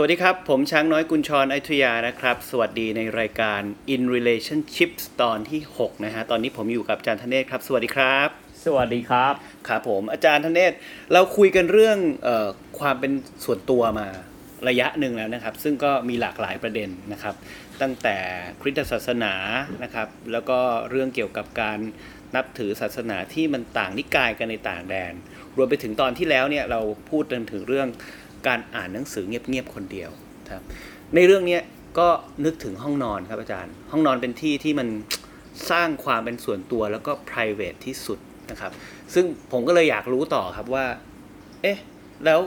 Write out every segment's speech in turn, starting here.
สวัสดีครับ ผมช้างน้อยกุญชรไอทุยานะครับ สวัสดีในรายการ In Relationships ตอนที่ 6 นะฮะ ตอนนี้ผมอยู่กับอาจารย์ธเนศครับ สวัสดีครับ สวัสดีครับ ครับผมอาจารย์ธเนศเราคุยกันเรื่องเออความเป็นส่วนตัวมาระยะหนึ่งแล้วนะครับ ซึ่งก็มีหลากหลายประเด็นนะครับ ตั้งแต่คริสตศาสนานะครับ แล้วก็เรื่องเกี่ยวกับการนับถือศาสนาที่มันต่างนิกายกันในต่างแดน รวมไปถึงตอนที่แล้วเนี่ยเราพูดกันถึงเรื่อง การอ่านหนังสือเงียบๆคนเดียวครับในเรื่องนี้ก็นึกถึงห้องนอนครับอาจารย์ ห้องนอนเป็นที่ที่มันสร้างความเป็นส่วนตัวแล้วก็ p r i v a t ที่สุดนะครับ ซึ่งผมก็เลยอยากรู้ต่อครับว่า เอ๊ะ แล้ว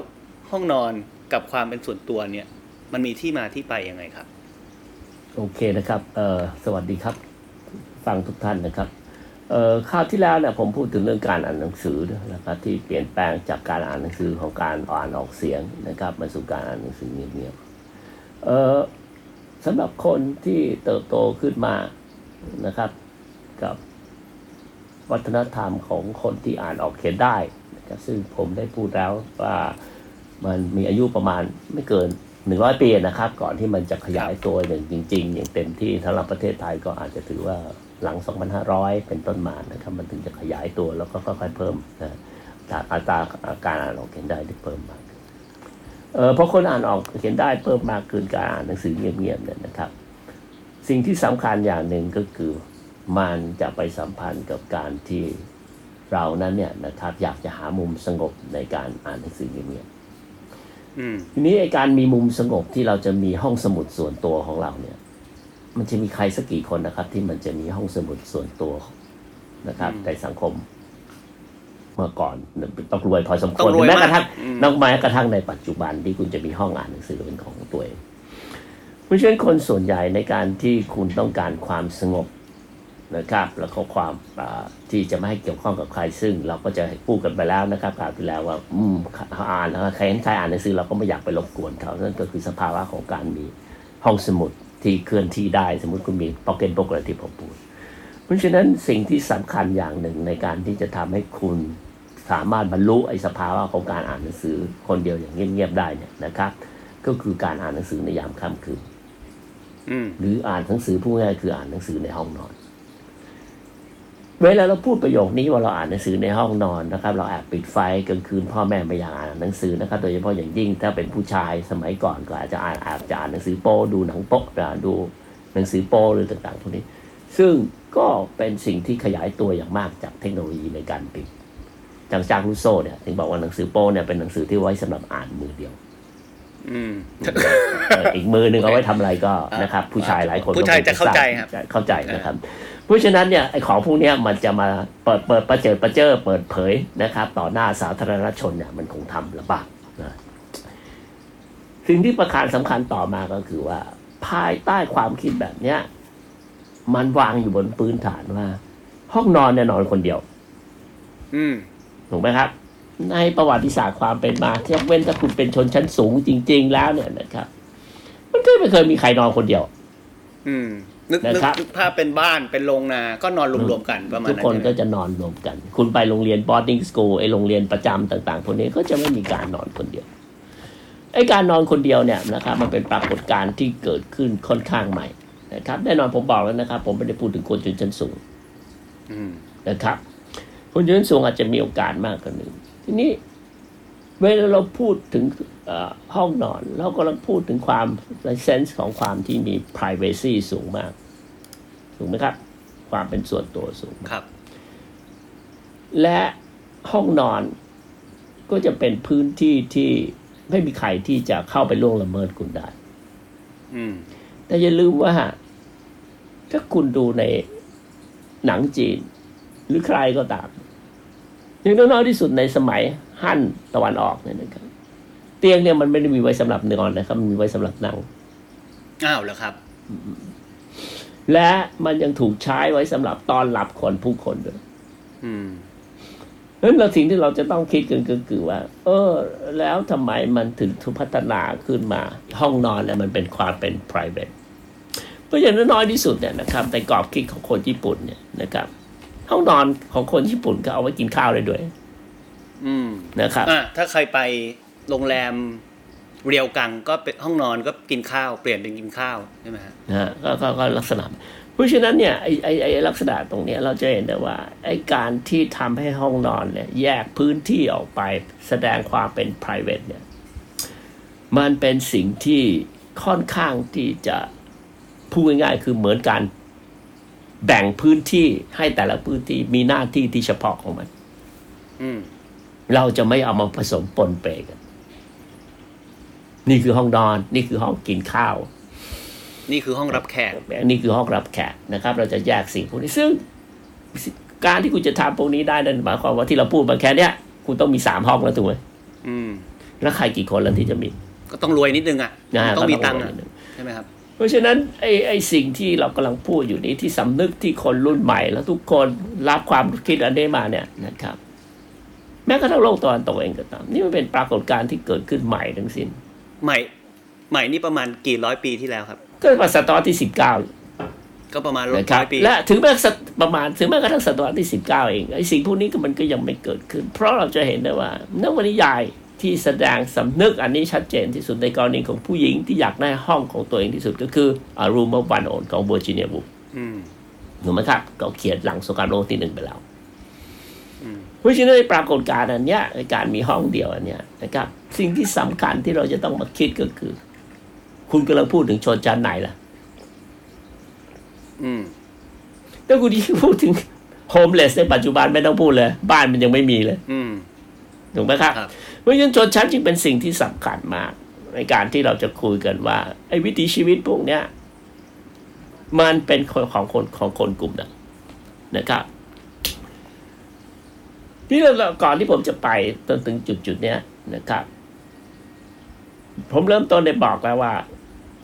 ห้องนอนกับความเป็นส่วนตัวเนี่ย มันมีที่มาที่ไปยังไงครับ โอเคนะครับ เอ่อ สวัสดีครับ ฟังทุกท่านนะครับ เอ่อคราวที่แล้วเนี่ยผมพูดถึงเรื่องการอ่านหนังสือนะครับที่เปลี่ยนแปลงจากการอ่านหนังสือของการอ่านออกเสียงนะครับมาสู่การอ่านหนังสือเงียบๆเอ่อสำหรับคนที่เติบโตขึ้นมานะครับ กับวัฒนธรรมของคนที่อ่านออกเขียนได้นะครับซึ่งผมได้พูดแล้วว่ามันมีอายุประมาณไม่เกินหนึ่งร้อยปีนะครับ ก่อนที่มันจะขยายตัวอย่างจริง ๆ อย่างเต็มที่สำหรับประเทศไทยก็อาจจะถือว่า หลัง 2,500 เป็นต้นมานะครับมันถึงจะขยายตัวแล้วก็ค่อยๆเพิ่มนะจากอัตราการอ่านออกเขียนได้ที่เพิ่มมากขึ้นเออพอคนอ่านออกเขียนได้เพิ่มมากขึ้นการอ่านหนังสือเงียบๆเนี่ยนะครับ สิ่งที่สำคัญอย่างหนึ่งก็คือมันจะไปสัมพันธ์กับการที่เรานั้นเนี่ยนะครับอยากจะหามุมสงบในการอ่านหนังสือเงียบอืมๆทีนี้ไอการมีมุมสงบที่เราจะมีห้องสมุดส่วนตัวของเราเนี่ย มันจะมีใครสักกี่คนนะครับ ที่มันจะมีห้องสมุดส่วนตัวนะครับอืมในสังคมเมื่อก่อนต้องรวยพอสมคต้วอรงรวยแม้กระทั่งมากอืมนักแม้กระทั่งในปัจจุบันที่คุณจะมีห้องอ่านหนังสือเป็นของตัวเองเพราะฉะนั้นคนส่วนใหญ่ในการที่คุณต้องการความสงบนะครับ แล้วก็ความอ่าที่จะไม่ให้เกี่ยวข้องกับใครซึ่ง เราก็จะพูดกันไปแล้วนะครับกล่าวไปแล้วว่า อืมอ่านใครเห็นใครอ่านหนังสือเราก็ไม่อยากไปรบกวนเขานั่นก็คือสภาวะของการมีห้องสมุด ที่เคลื่อนที่ได้ สมมติคุณมีพ็อกเก็ตบุ๊กอะไรที่ผมพูด เพราะฉะนั้นสิ่งที่สำคัญอย่างหนึ่งในการที่จะทำให้คุณสามารถบรรลุไอ้สภาวะของการอ่านหนังสือคนเดียวอย่างเงียบๆได้เนี่ยนะครับ ก็คือการอ่านหนังสือในยามค่ำคืนอืมหรืออ่านหนังสือพูดง่ายๆคืออ่านหนังสือในห้องนอน เวลาเราพูดประโยคนี้ว่าเราอ่านหนังสือในห้องนอนนะครับ เราแอบปิดไฟกลางคืนพ่อแม่ไม่อยากอ่านหนังสือนะครับ โดยเฉพาะอย่างยิ่งถ้าเป็นผู้ชายสมัยก่อนก็อาจจะอ่านอาจจะอ่านหนังสือโป้ดูหนังโป๊อ่าดูหนังสือโป้หรือต่างๆพวกนี้ ซึ่งก็เป็นสิ่งที่ขยายตัวอย่างมากจากเทคโนโลยีในการปิดจางจางรูโซเนี่ยถึงบอกว่าหนังสือโป้เนี่ยเป็นหนังสือที่ไว้สำหรับอ่านมือเดียวอืมเอ่ออีกมือหนึ่งเอาไว้ทำอะไรก็นะครับ ผู้ชายหลายคนผู้ชายจะเข้าใจครับเข้าใจนะครับเพ ราะฉะนั้นเนี่ยไอ้ของพวกเนี้ยมันจะมาเปิดเปิดประเจิดประเจิดเปิดเผยนะครับ ต่อหน้าสาธารณชนเนี่ยมันคงทำลำบากนะสิ่งที่ประการสำคัญต่อมาก็คือว่า ภายใต้ความคิดแบบเนี้ยมันวางอยู่บนพื้นฐานว่า ห้องนอนเนี่ยนอนคนเดียว อืมถูกไหมครับ ในประวัติศาสตร์ความเป็นมาที่ยกเว้นถ้าคุณเป็นชนชั้นสูงจริง ๆ แล้วเนี่ยนะครับ มันก็ไม่เคยมีใครนอนคนเดียว อืม นึกนึกนะครับ นึกภาพเป็นบ้านเป็นโรงนา ก็นอนรวมๆกันประมาณทุกนั้นคนใช่ไหม ก็จะนอนรวมกัน คุณไปโรงเรียน boarding school ไอโรงเรียนประจำต่าง ๆ พวกนี้ก็จะไม่มีการนอนคนเดียว ไอการนอนคนเดียวเนี่ยนะครับ มันเป็นปรากฏการณ์ที่เกิดขึ้นค่อนข้างใหม่นะครับ แน่นอนผมบอกแล้วนะครับ ผมไม่ได้พูดถึงคนชนชั้นสูงอืม นะครับ คนยืนสูงอาจจะมีโอกาสมากกว่าหนึ่ง ทีนี้เวลาเราพูดถึงเอ่อห้องนอน เรากำลังพูดถึงความเซนส์ของความที่มี privacy สูงมาก ถูกไหมครับ ความเป็นส่วนตัวสูง ครับ และห้องนอนก็จะเป็นพื้นที่ที่ไม่มีใครที่จะเข้าไปล่วงละเมิดคุณได้ อืม แต่อย่าลืมว่า ถ้าคุณดูในหนังจีน หรือใครก็ตามอย่างน้อยๆที่สุดในสมัยฮั่นตะวันออกเนี่ยนะครับ เตียงเนี่ยมันไม่ได้มีไว้สำหรับนอนนะครับ มันมีไว้สำหรับนั่งอ้าวเหรอครับ และมันยังถูกใช้ไว้สำหรับต้อนรับคนผู้คนด้วยอืมเพราะฉะนั้นเราสิ่งที่เราจะต้องคิดกันก็คือว่า เออ แล้วทำไมมันถึงถูกพัฒนาขึ้นมา ห้องนอนเนี่ยมันเป็นความเป็น private เพราะอย่างน้อยที่สุดเนี่ยนะครับในกรอบคิดของคนญี่ปุ่นเนี่ยนะครับ ห้องนอนของคนญี่ปุ่นก็เอาไว้กินข้าวได้ด้วยอืมนะครับอะถ้าใครไปโรงแรม เรียวกังก็เป็นห้องนอนก็กินข้าวเปลี่ยนเป็นกินข้าวใช่ไหมฮะนะฮะก็ก็ก็ลักษณะ เพราะฉะนั้นเนี่ยไอไอไอลักษณะตรงเนี้ยเราจะเห็นได้ว่าไอการที่ทำให้ห้องนอนเนี่ยแยกพื้นที่ออกไปแสดงความเป็น private เนี่ยมันเป็นสิ่งที่ค่อนข้างที่จะพูดง่ายๆคือเหมือนการแบ่งพื้นที่ให้แต่ละพื้นที่มีหน้าที่ที่เฉพาะของมันอืมเราจะไม่เอามาผสมปนเปกัน นี่คือห้องนอน นี่คือห้องกินข้าว นี่คือห้องรับแขกนี่คือห้องรับแขกนะครับ เราจะแยกสิ่งพวกนี้ซึ่งการที่คุณจะทำพวกนี้ได้นั่นหมายความว่าที่เราพูดมาแค่เนี้ยคุณต้องมีสามห้องแล้วถูกไหมอืม แล้วใครกี่คนแล้วที่จะมี ก็ต้องรวยนิดนึงอะนะต้องมีก็ตังค์รวอะยนิดนึใช่ไหมครับเพราะฉะนั้นไอ้ไอ้สิ่งที่เรากำลังพูดอยู่นี้ที่สำนึกที่คนรุ่นใหม่ แล้วทุกคนรับความคิดอันนี้มาเนี่ยนะครับ แม้กระทั่งโลกตะวันตกเองก็ตาม นี่มันเป็นปรากฏการณ์ที่เกิดขึ้นใหม่ทั้งสิ้น ใหม่ใหม่นี่ประมาณกี่ร้อยปีที่แล้วครับ ก็มาศตวรรษที่สิบเก้าก็ประมาณร้นะครัอบยปี และถึงแม้ศตประมาณถึงแม้กระทั่งศตวรรษที่สิบเก้าเองไอ้สิ่งพวกนี้ก็มันก็ยังไม่เกิดขึ้น เพราะเราจะเห็นได้ว่านวนิยายที่แสดงสำนึกอันนี้ชัดเจนที่สุดในกรณีของผู้หญิงที่อยากได้ห้องของตัวเองที่สุดก็คืออารูมวันโอนของเวอร์จิเนียบุอืมถูกไหมครับก็เขียนหลังสงครามโลกที่หนึ่งไปแล้วอืม เพราะฉะนั้นในปรากฏการณ์อันเนี้ยในการมีห้องเดียวอันเนี้ยนะครับ สิ่งที่สำคัญที่เราจะต้องมาคิดก็คือ คุณกำลังพูดถึงชนชั้นไหนล่ะ อืมถ้าคุณที่พูดถึงโฮมเลสในปัจจุบันไม่ต้องพูดเลย บ้านมันยังไม่มีเลย อืมถูกไหมครับครับเพราะฉะนั้นชนชั้นจึงเป็นสิ่งที่สำคัญมาก ในการที่เราจะคุยกันว่า ไอ้วิถีชีวิตพวกเนี้ยมันเป็นคนของคนของคนกลุ่มนั้นนะครับ ที่เราก่อนที่ผมจะไปจนถึงจุดจุดๆเนี้ยนะครับ ผมเริ่มต้นได้บอกแล้วว่า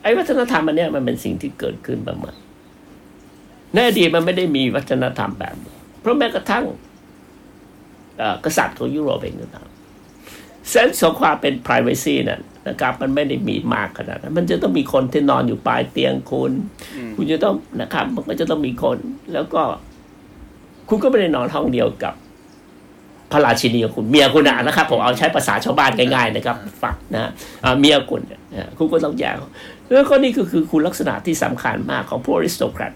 ไอ้วัฒนธรรมอันเนี้ยมันเป็นสิ่งที่เกิดขึ้นมาใหม่ในอดีตมันไม่ได้มีวัฒนธรรมแบบนี้เพราะแม้กระทั่งเอ่อกษัตริย์ของยุโรปเองก็ตามเซนส์ของความเป็น p r i เวซีนั่นนะครับ มันไม่ได้มีมากขนาดนั้น มันจะต้องมีคนที่นอนอยู่ปลายเตียงคุณอืมคุณจะต้องนะครับ มันก็จะต้องมีคน แล้วก็ คุณก็ไม่ได้นอนห้องเดียวกับ พระราชินีของคุณเมียคุณนะนะครับ ผมเอาใช้ภาษาชาวบ้านง่ายๆนะครับฝักนะฮะอ่าเมียคุณเนี่ยนะฮะคุณก็ต้องแยกแล้วก็นี่ก็คือคุณลักษณะที่สำคัญมากของพวกอริสโตแครต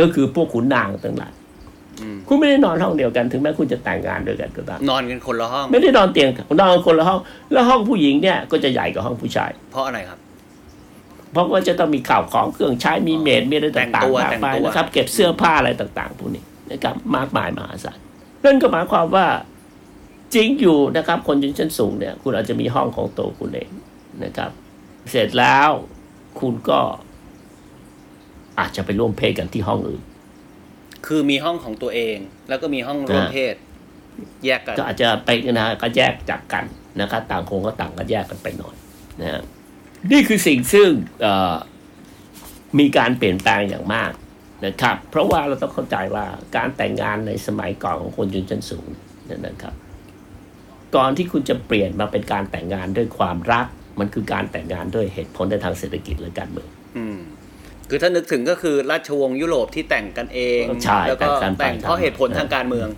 ก็คือพวกขุนนางทั้งหลายอืมคุณไม่ได้นอนห้องเดียวกันถึงแม้คุณจะแต่งงานด้วยกันก็ตามนอนกันคนละห้อง ไม่ได้นอนเตียงนอนคนละห้อง แล้วห้องผู้หญิงเนี่ยก็จะใหญ่กว่าห้องผู้ชาย เพราะอะไรครับ เพราะว่าจะต้องมีข่าวของเครื่องใช้มีเมดมีอะไรแต่งต่างตัวๆมากแต่งมายตัวนะครับ เก็บเสื้อผ้าอะไรต่าง ๆพวกนี้นะครับมากมายมหาศาล นั่นก็หมายความว่าจริงอยู่นะครับคนชนชั้นสูงเนี่ย คุณอาจจะมีห้องของตัวคุณเองนะครับ เสร็จแล้วคุณก็อาจจะไปร่วมเพศกันที่ห้องอื่น คือมีห้องของตัวเอง แล้วก็มีห้องร่วมอ่าเพศ แยกกัน ก็อาจจะไปนะก็แยกจากกันนะครับ ต่างคงก็ต่างกันแยกกันไปหน่อยนะฮะนี่คือสิ่งซึ่งเอ่อมีการเปลี่ยนแปลงอย่างมาก นะครับ เพราะว่าเราต้องเข้าใจว่าการแต่งงานในสมัยก่อนของคนชนชั้นสูงเนี่ยนะครับ ก่อนที่คุณจะเปลี่ยนมาเป็นการแต่งงานด้วยความรัก มันคือการแต่งงานด้วยเหตุผลในทางเศรษฐกิจและการเมืองอืมคือถ้านึกถึงก็คือราชวงศ์ยุโรปที่แต่งกันเองใช่แล้วก็แต่งกันไปแต่งเพราะเหตุผลทางการเมือง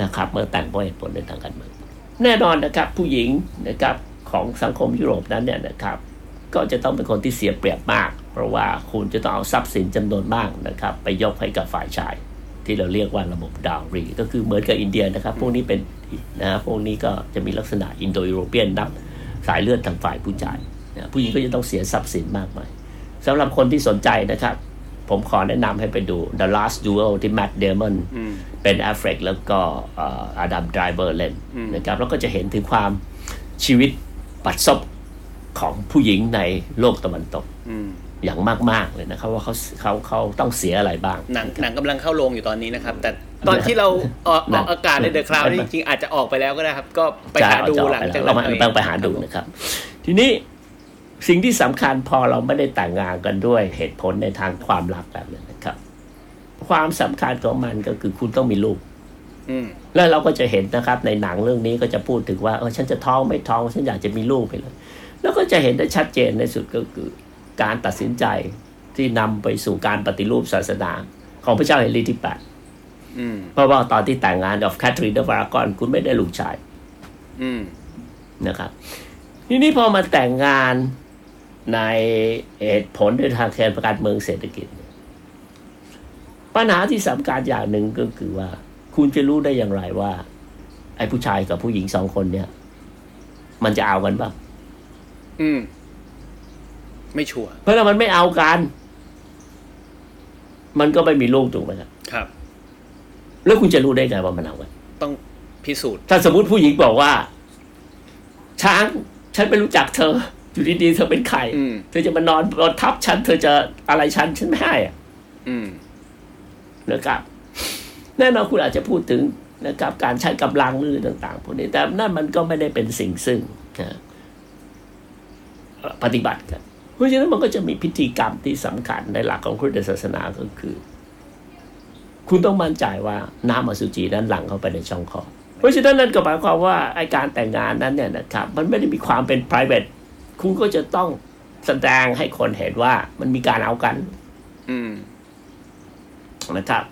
นะครับ เมื่อแต่งเพราะเหตุผลในทางการเมือง แน่นอนนะครับ ผู้หญิงนะครับของสังคมยุโรปนั้นเนี่ยนะครับ ก็จะต้องเป็นคนที่เสียเปรียบมาก เพราะว่าคุณจะต้องเอาทรัพย์สินจำนวนมากนะครับ ไปยกให้กับฝ่ายชาย ที่เราเรียกว่าระบบดาวรีก็คือเหมือนกับอินเดียนะครับ พวกนี้เป็นนะฮะพวกนี้ก็จะมีลักษณะอินโดยุโรเปียนนับสายเลือดทางฝ่ายผู้ชายนะผู้หญิงก็จะต้องเสียทรัพย์สินมากมายสำหรับคนที่สนใจนะครับ ผมขอแนะนำให้ไปดู The Last Duel ที่ Matt Damon อืม Ben Affleck แล้วก็ Adam Driver เล่นอืมนะครับแล้วก็จะเห็นถึงความชีวิตบัดซบของผู้หญิงในโลกตะวันตก อืมอย่างมากๆเลยนะครับว่าเขาเขาเขาต้องเสียอะไรบ้าง หนังหนังกำลังเข้าโรงอยู่ตอนนี้นะครับ แต่ตอนที่เราออกอากาศใน The Cloud หนังจริงๆอาจจะออกไปแล้วก็ได้ครับ ก็ไปจะหาดูจะออกหลังไปจากแล้วนั้นเราเองต้องไปหาดูนะครับ ทีนี้สิ่งที่สำคัญพอเราไม่ได้แต่งงานกันด้วยเหตุผลในทางความรักแบบนี้นะครับ ความสำคัญของมันก็คือคุณต้องมีลูกอืมแล้วเราก็จะเห็นนะครับ ในหนังเรื่องนี้ก็จะพูดถึงว่าเออฉันจะท้องไม่ท้องฉันอยากจะมีลูกไปเลย แล้วก็จะเห็นได้ชัดเจนในสุดก็คือ การตัดสินใจที่นำไปสู่การปฏิรูปศาสนาของพระเจ้าเฮนรีที่แปดอืมเพราะว่าตอนที่แต่งงานกับแคทรีนเดอะฟารากอนคุณไม่ได้ลูกชายอืมนะครับ ทีนี้พอมาแต่งงานในเหตุผลด้วยทางแทนประการเมืองเศรษฐกิจเนี่ยปัญหาที่สำคัญอย่างหนึ่งก็คือว่า คุณจะรู้ได้อย่างไรว่า ไอ้ผู้ชายกับผู้หญิงสองคนเนี่ย มันจะเอากันป่ะอืม ไม่ชัวร์เพราะถ้ามันไม่เอากัน มันก็ไม่มีลูกถูกไหมครับ ครับ แล้วคุณจะรู้ได้ไงว่ามันเอากันต้องพิสูจน์ถ้าสมมติผู้หญิงบอกว่า ช้าง ฉันไม่รู้จักเธอ อยู่ดีๆเธอเป็นใครอืม เธอจะมานอนบนทับฉัน เธอจะอะไรฉันฉันไม่ให้อะ อืม นะครับแน่นอนคุณอาจจะพูดถึงนะครับการใช้กำลังหรือต่างๆพวกนี้แต่นั่นมันก็ไม่ได้เป็นสิ่งซึ่งนะเอ่อปฏิบัติกันเพ ราะฉะนั้นมันก็จะมีพิธีกรรมที่สำคัญในหลักของพุทธศาสนาก็คือ คุณต้องมั่นใจว่าน้ำอสุจินั้นหลังเข้าไปในช่องคอเพราะฉะนั้นนั่นก็หมายความว่าไอการแต่งงานนั้นเนี่ยนะครับ มันไม่ได้มีความเป็น private คุณก็จะต้องแสดงให้คนเห็นว่ามันมีการเอากัน อืมนะครับ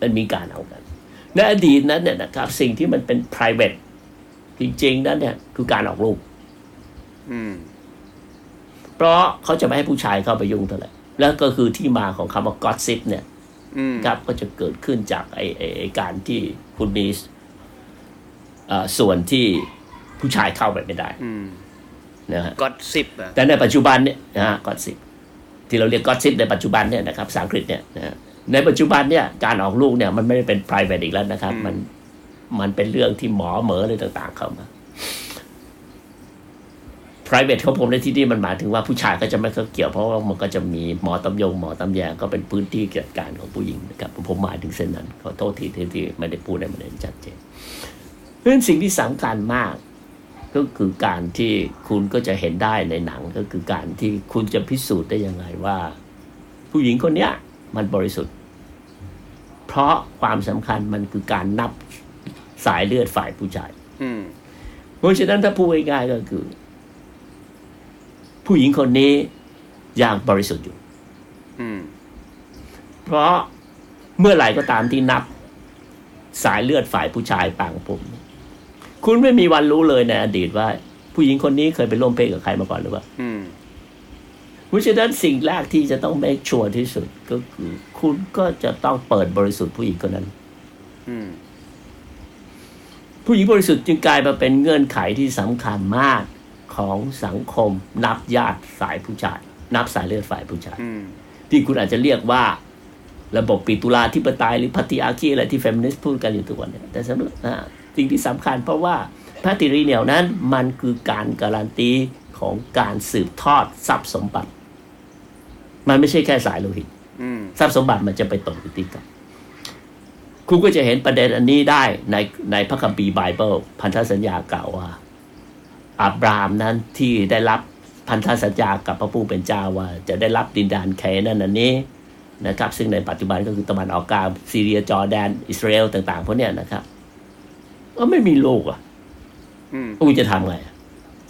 มันมีการเอากันในอดีตนั้นเนี่ยนะครับ สิ่งที่มันเป็น private จริงๆนั้นเนี่ยคือการออกลูกอืม เพราะเขาจะไม่ให้ผู้ชายเข้าไปยุ่งเท่าไหร่แล้วก็คือที่มาของคำว่า gossip เนี่ยอืมครับก็จะเกิดขึ้นจากไอ้ไอ้ไอ้การที่คุณมีเอ่อส่วนที่ผู้ชายเข้าไปไม่ได้อืมนะฮะก็สิบอะแต่ในปัจจุบันเนี่ยนะฮะก็สิบที่เราเรียกก็สิบในปัจจุบันเนี่ยนะครับภาษาอังกฤษเนี่ยนะฮะในปัจจุบันเนี่ยการออกลูกเนี่ยมันไม่ได้เป็น private อีกแล้วนะครับ มันมันเป็นเรื่องที่หมอเหมออะไรต่าง ๆ เข้ามา private ของผมในที่นี้มันหมายถึงว่าผู้ชายก็จะไม่เข้าเกี่ยวเพราะว่ามันก็จะมีหมอตำยงหมอตำแยก็เป็นพื้นที่จัดการของผู้หญิงนะครับผมหมายถึงเส้นนั้นขอโทษทีที่ที่ไม่ได้พูดในประเด็นชัดเจนเพราะฉะนั้นสิ่งที่สำคัญมาก ก็คือการที่คุณก็จะเห็นได้ในหนังก็คือการที่คุณจะพิสูจน์ได้ยังไงว่า ผู้หญิงคนเนี้ยมันบริสุทธิ์ เพราะความสำคัญมันคือการนับสายเลือดฝ่ายผู้ชายอืมเพราะฉะนั้นถ้าพูดง่ายๆก็คือ ผู้หญิงคนนี้ยังบริสุทธิ์อยู่อืมเพราะเมื่อไหร่ก็ตามที่นับ สายเลือดฝ่ายผู้ชายปางผม คุณไม่มีวันรู้เลยในอดีตว่า ผู้หญิงคนนี้เคยไปร่วมเพศกับใครมาก่อนหรือเปล่าอืมเพราะฉะนั้นสิ่งแรกที่จะต้อง make sure ที่สุดก็คือ คุณก็จะต้องเปิดบริสุทธิ์ผู้หญิงคนนั้นอืมผู้หญิงบริสุทธิ์จึงกลายมาเป็นเงื่อนไขที่สำคัญมาก ของสังคม นับญาติสายผู้ชาย นับสายเลือดฝ่ายผู้ชายอืมที่คุณอาจจะเรียกว่า ระบบปิตุลาธิปไตยหรือพัติอาคีอะไรที่เฟมินิสต์พูดกันอยู่ทุกวันเนี่ยแต่สำหรับอ่าสิ่งที่สำคัญเพราะว่าพระติริเนียวนั้นมันคือการการันตีของการสืบทอดทรัพย์สมบัติ มันไม่ใช่แค่สายโลหิตอืมทรัพย์สมบัติมันจะไปตกอยู่ที่กันคุณก็จะเห็นประเด็นอันนี้ได้ในในพระคัมภีร์ไบเบิลพันธสัญญากล่าวว่า อับรามนั้นที่ได้รับพันธสัญญากับพระผู้เป็นเจ้าว่าจะได้รับดินแดนแคนันอันนี้นะครับ ซึ่งในปัจจุบันก็คือตะวันออกกลางซีเรียจอร์แดน อิสราเอลต่างๆพวกเนี้ยนะครับก็ไม่มีลูกอะอืมคุณจะทำไงอะ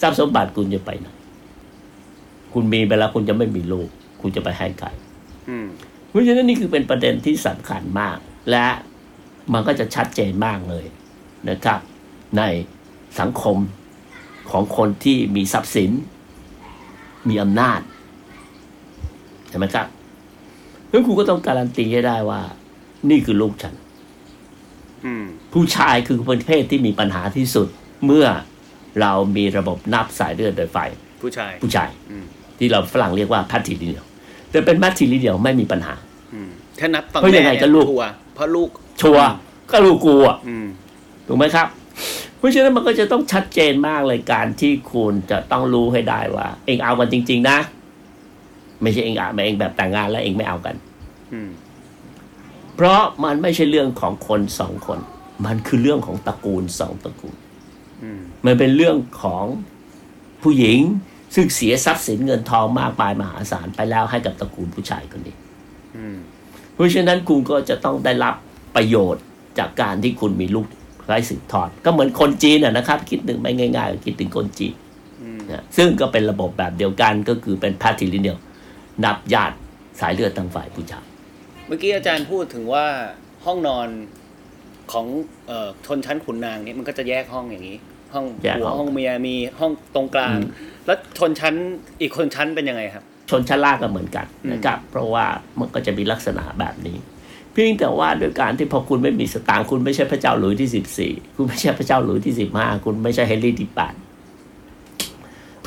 ทรัพย์สมบัติคุณจะไปไหนคุณมีไปแล้วคุณจะไม่มีลูก คุณจะไปให้ใครอืมเพราะฉะนั้นนี่คือเป็นประเด็นที่สำคัญมาก และมันก็จะชัดเจนมากเลยนะครับ ในสังคม ของคนที่มีทรัพย์สิน มีอำนาจใช่ไหมครับเพราะฉะนั้นครูก็ต้องการันตีให้ได้ว่า นี่คือลูกฉันอืมผู้ชายคือประเภทที่มีปัญหาที่สุด เมื่อเรามีระบบนับสายเลือดโดยฝ่าย ผู้ชาย ผู้ชายอืมที่เราฝรั่งเรียกว่า patrilineal แต่เป็น matrilineal ไม่มีปัญหาอืมถ้านับฝั่งเพราะยังไงแม่ก็ลูกชัวร์เพราะลูกชัวร์ก็ลูกกูอะอืมถูกไหมครับ เพราะฉะนั้นมันก็จะต้องชัดเจนมากเลยการที่คุณจะต้องรู้ให้ได้ว่า เอ็งเอากันจริง ๆ นะ ไม่ใช่เอ็งเอามาเองแบบแต่งงานแล้วเอ็งไม่เอากันอืมเพราะมันไม่ใช่เรื่องของคนสองคน มันคือเรื่องของตระกูลสองตระกูลอืมมันเป็นเรื่องของผู้หญิงซึ่งเสียทรัพย์สินเงินทองมากมายมหาศาลไปแล้วให้กับตระกูลผู้ชายคนนี้อืมเพราะฉะนั้นคุณก็จะต้องได้รับประโยชน์จากการที่คุณมีลูก ไร้สืบทอด ก็เหมือนคนจีนนะนะครับ คิดถึงไม่ง่ายๆก็คิดถึงคนจีนอืมนะซึ่งก็เป็นระบบแบบเดียวกันก็คือเป็นพาทิลิเนียลนับญาติสายเลือดทางฝ่ายผู้ชายเมื่อกี้อาจารย์พูดถึงว่าห้องนอนของเอ่อชนชั้นขุนนางเนี่ยมันก็จะแยกห้องอย่างนี้ ห้องแยกผัวห้องห้องเมียมีห้องตรงกลางอืมแล้วชนชั้นอีกคนชั้นเป็นยังไงครับ ชนชั้นล่างก็เหมือนกันอืมนะครับ เพราะว่ามันก็จะมีลักษณะแบบนี้ เพียงแต่ว่าด้วยการที่พอคุณไม่มีสตางค์คุณไม่ใช่พระเจ้าหลุยที่สิบสี่คุณไม่ใช่พระเจ้าหลุยที่สิบห้าคุณไม่ใช่เฮนรี่ที่แปด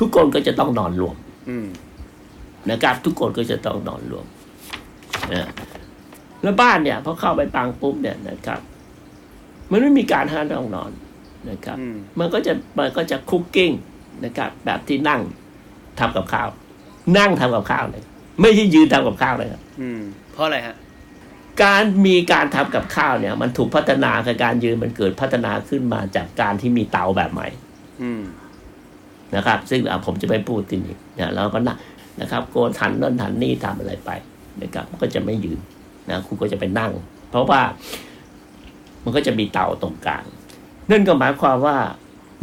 ทุกคนก็จะต้องนอนรวมอืมนะครับ ทุกคนก็จะต้องนอนรวมนะแล้วบ้านเนี่ยพอเข้าไปปังปุ๊บเนี่ยนะครับ มันไม่มีการห้ามห้องนอนนะครับอืมมันก็จะมันก็จะคุกกิ้งนะครับ แบบที่นั่งทำกับข้าว นั่งทำกับข้าวเลย ไม่ใช่ยืนทำกับข้าวเลยครับอืมเพราะอะไรฮะ การมีการทำกับข้าวเนี่ย มันถูกพัฒนากับการยืนมันเกิดพัฒนาขึ้นมาจากการที่มีเตาแบบใหม่อืมนะครับ ซึ่งอะผมจะไม่พูดทีนี้นะแล้วก็นั่งนะครับ โกนหันนั่นหันนี่ทำอะไรไปนะครับมันก็จะไม่ยืนนะคุณก็จะไปนั่ง เพราะว่ามันก็จะมีเตาตรงกลางนั่นก็หมายความว่า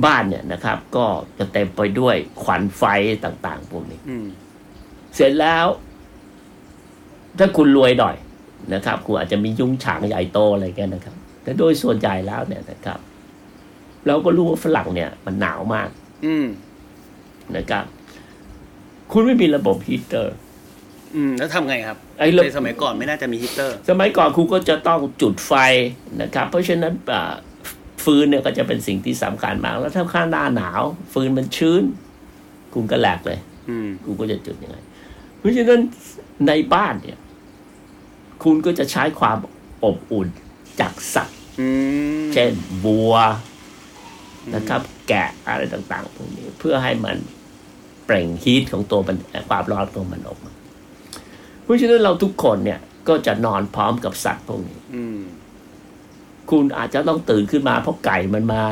บ้านเนี่ยนะครับ ก็จะเต็มไปด้วยขวัญไฟต่าง ๆ พวกนี้อืมเสร็จแล้ว ถ้าคุณรวยหน่อย นะครับคุณอาจจะมียุ้งฉางใหญ่โตอะไรกันนะครับ แต่โดยส่วนใหญ่แล้วเนี่ยนะครับ เราก็รู้ว่าฝรั่งเนี่ย มันหนาวมาก อืมนะครับ คุณไม่มีระบบฮีตเตอร์ อืม แล้วทำไงครับไอ้ระในสมัยก่อนไม่น่าจะมีฮีตเตอร์ สมัยก่อนคุณก็จะต้องจุดไฟนะครับ เพราะฉะนั้นอ่าฟืนเนี่ยก็จะเป็นสิ่งที่สำคัญมาก แล้วถ้าข้างหน้าหนาว ฟืนมันชื้น คุณก็แหลกเลย อืมคุณก็จะจุดยังไง เพราะฉะนั้นในบ้านเนี่ย คุณก็จะใช้ความอบอุ่นจากสัตว์อืมเช่นบัวนะครับ แกะอะไรต่างๆพวกนี้เพื่อให้มันเปล่งฮีทของตัวมันความร้อนของมันออกมาเพราะฉะนั้นเราทุกคนเนี่ย ก็จะนอนพร้อมกับสัตว์พวกนี้อืมคุณอาจจะต้องตื่นขึ้นมาเพราะไก่มันมา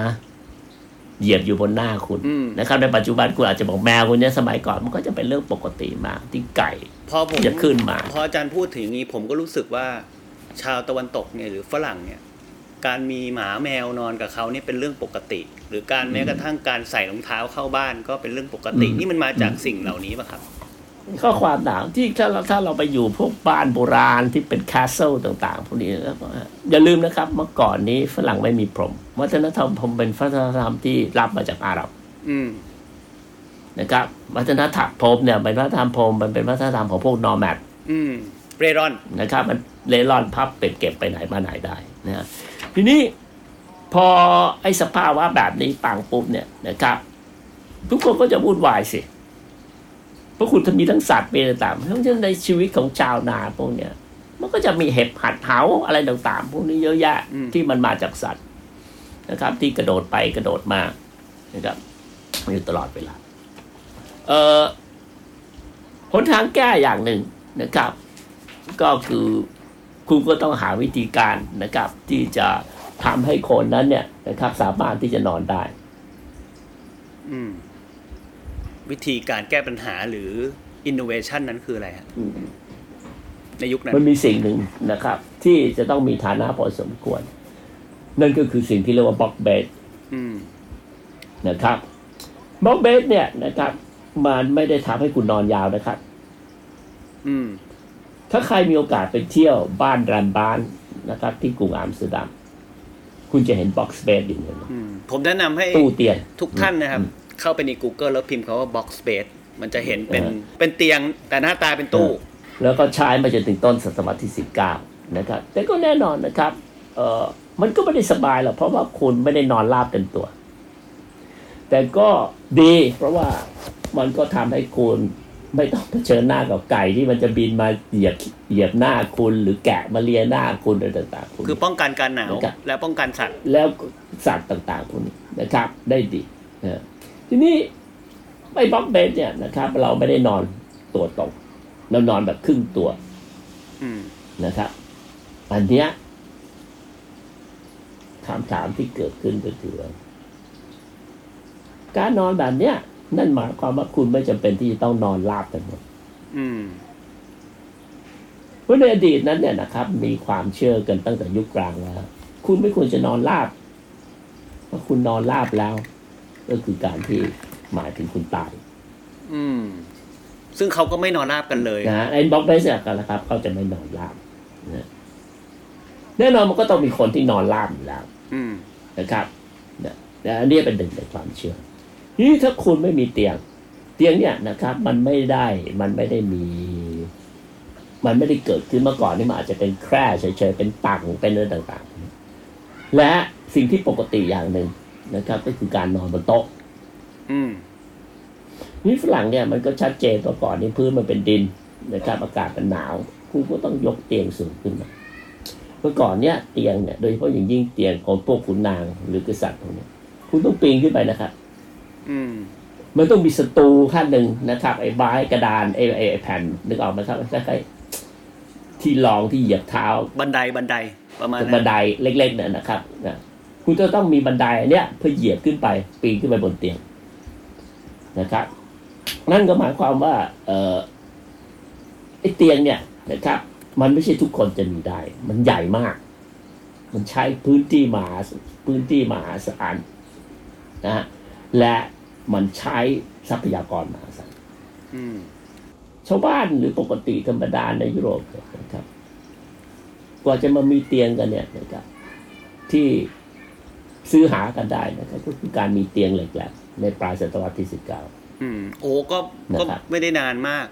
เหยียบอยู่บนหน้าคุณอืมนะครับ ในปัจจุบันคุณอาจจะบอกแมวคุณเนี่ยสมัยก่อนมันก็จะเป็นเรื่องปกติมากที่ไก่ พอผมจะขึ้นมา พออาจารย์พูดถึงอย่างนี้ผมก็รู้สึกว่าชาวตะวันตกเนี่ยหรือฝรั่งเนี่ย การมีหมาแมวนอนกับเขาเนี่ยเป็นเรื่องปกติ หรือการแม้กระทั่งการใส่รองเท้าเข้าบ้านก็เป็นเรื่องปกติอืมนี่มันมาจากสิ่งเหล่านี้ป่ะครับก็ความหนาวที่ถ้าเราถ้าเราไปอยู่พวกบ้านโบราณที่เป็น castle ต่างๆพวกนี้แล้วก็อย่าลืมนะครับ เมื่อก่อนนี้ฝรั่งไม่มีพรหมวัฒนธรรมพรหมเป็นวัฒนธรรมที่รับมาจากอาหรับ อืม นะครับ วัฒนธรรมพรหมเนี่ยเป็นวัฒนธรรมพรหมมันเป็นวัฒนธรรมของพวกนอร์แมดอืมเรรอนนะครับ มันเล่ร่อนพับเป็ดเก็บไปไหนมาไหนได้นะฮะทีนี้พอไอ้สภาวะแบบนี้ปังปุ๊บเนี่ยนะครับ ทุกคนก็จะวุ่นวายสิเพราะคุณจะมีทั้งสัตว์มีอะไรต่างๆเพราะฉะนั้นในชีวิตของชาวนาพวกเนี้ยมันก็จะมีเห็บหัดเหาอะไรต่างๆ พวกนี้เยอะแยะอืมที่มันมาจากสัตว์นะครับ ที่กระโดดไปกระโดดมานะครับอยู่ตลอดเวลา เอ่อหนทางแก้อย่างหนึ่งนะครับ ก็คือคุณก็ต้องหาวิธีการนะครับ ที่จะทำให้คนนั้นเนี่ยนะครับ สามารถที่จะนอนได้ อืม วิธีการแก้ปัญหาหรืออินโนเวชันนั้นคืออะไรฮะอืมในยุคนั้น มันมีสิ่งหนึ่งนะครับ ที่จะต้องมีฐานะพอสมควร นั่นก็คือสิ่งที่เรียกว่า box bed อืมนะครับ box bed เนี่ยนะครับ มันไม่ได้ทำให้คุณนอนยาวนะครับ อืม ถ้าใครมีโอกาสไปเที่ยวบ้าน Rembrandt นะครับ ที่กรุงอัมสเตอร์ดัมคุณจะเห็น box bed อยู่เนี่ยอืมผมแนะนำให้ตู้เตียงทุกท่านนะครับอืมเข้าไปใน Google แล้วพิมพ์คำว่า box bed มันจะเห็นเป็นเออเป็นเตียงแต่หน้าตาเป็นตู้ แล้วก็ใช้มาจนถึงต้นศตวรรษที่19นะครับ แต่ก็แน่นอนนะครับ เออมันก็ไม่ได้สบายหรอกเพราะว่าคุณไม่ได้นอนราบเต็มตัว แต่ก็ดีเพราะว่า มันก็ทำให้คุณไม่ต้องเผชิญหน้ากับไก่ที่มันจะบินมาเหยียบเหยียบหน้าคุณหรือแกะมาเลียหน้าคุณอะไรต่างๆพวกนี้คือป้องกันการหนาวนะครับและป้องกันสัตว์แล้วสัตว์ต่างๆพวกนี้นะครับ ได้ดีนะทีนี้ไอ้บล็อกเบดเนี่ยนะครับ เราไม่ได้นอนตัวตรงเรานอนแบบครึ่งตัวอืมนะครับ อันเนี้ยคำถามที่เกิดขึ้นก็คือว่าการนอนแบบเนี้ย นั่นหมายความว่าคุณไม่จำเป็นที่จะต้องนอนราบกันหมดอืมเพราะในอดีตนั้นเนี่ยนะครับ มีความเชื่อกันตั้งแต่ยุคกลางแล้วคุณไม่ควรจะนอนราบเพราะคุณนอนราบแล้ว ก็คือการที่หมายถึงคุณตาย อืม ซึ่งเขาก็ไม่นอนราบกันเลยนะไอ้บล็อกได้เสร็จกันนะครับเขาจะไม่นอนราบนะแน่นอนมันก็ต้องมีคนที่นอนราบอยู่แล้วอืมนะครับนะนะอันนี้เป็นหนึ่งในความเชื่อ นี่ถ้าคุณไม่มีเตียง เตียงเนี่ยนะครับ มันไม่ได้มันไม่ได้มี มันไม่ได้เกิดขึ้นเมื่อก่อนนี่มันอาจจะเป็นแคร่เฉยๆเป็นตังเป็นอะไรต่างๆ และสิ่งที่ปกติอย่างหนึ่งนะครับ ก็คือการนอนบนโต๊ะอืมนี่ฝรั่งเนี่ยมันก็ชัดเจนตัวก่อนนี่พื้นมันเป็นดินนะครับอากาศมันหนาว คุณก็ต้องยกเตียงสูงขึ้นมาเมื่อก่อนเนี่ยเตียงเนี่ยโดยเฉพาะอย่างยิ่งเตียงของพวกขุนนางหรือกษัตริย์พวกเนี้ยคุณต้องปีนขึ้นไปนะครับอื มมันต้องมีสตูขั้นหนึ่งนะครับ ไอ้ไม้กระดานไอ้ไอ้ไอ้แผ่นนึกออกไหมครับคล้ายๆที่รองที่เหยียบเท้า บันไดบันไดประมาณบันั้นนไดเล็กๆเนี่ยนะครับนะคุณจะต้องมีบันไดอันเนี้ยเพื่อเหยียบขึ้นไป ปีนขึ้นไปบนเตียงนะครับ นั่นก็หมายความว่า เออไอ้เตียงเนี่ยนะครับ มันไม่ใช่ทุกคนจะมีได้ มันใหญ่มาก มันใช้พื้นที่มหาพื้นที่มหาศาลนะฮะและ มันใช้ทรัพยากรมหาศาลอืมชาวบ้านหรือปกติธรรมดาในยุโรปเนี่ยนะครับ กว่าจะมามีเตียงกันเนี่ยนะครับ ที่ซื้อหากันได้นะครับ ก็คือการมีเตียงเหล็กแหลมในปลายศตวรรษที่สิบเก้าอืมโอ้ก็ก็นะครับไม่ได้นานมาก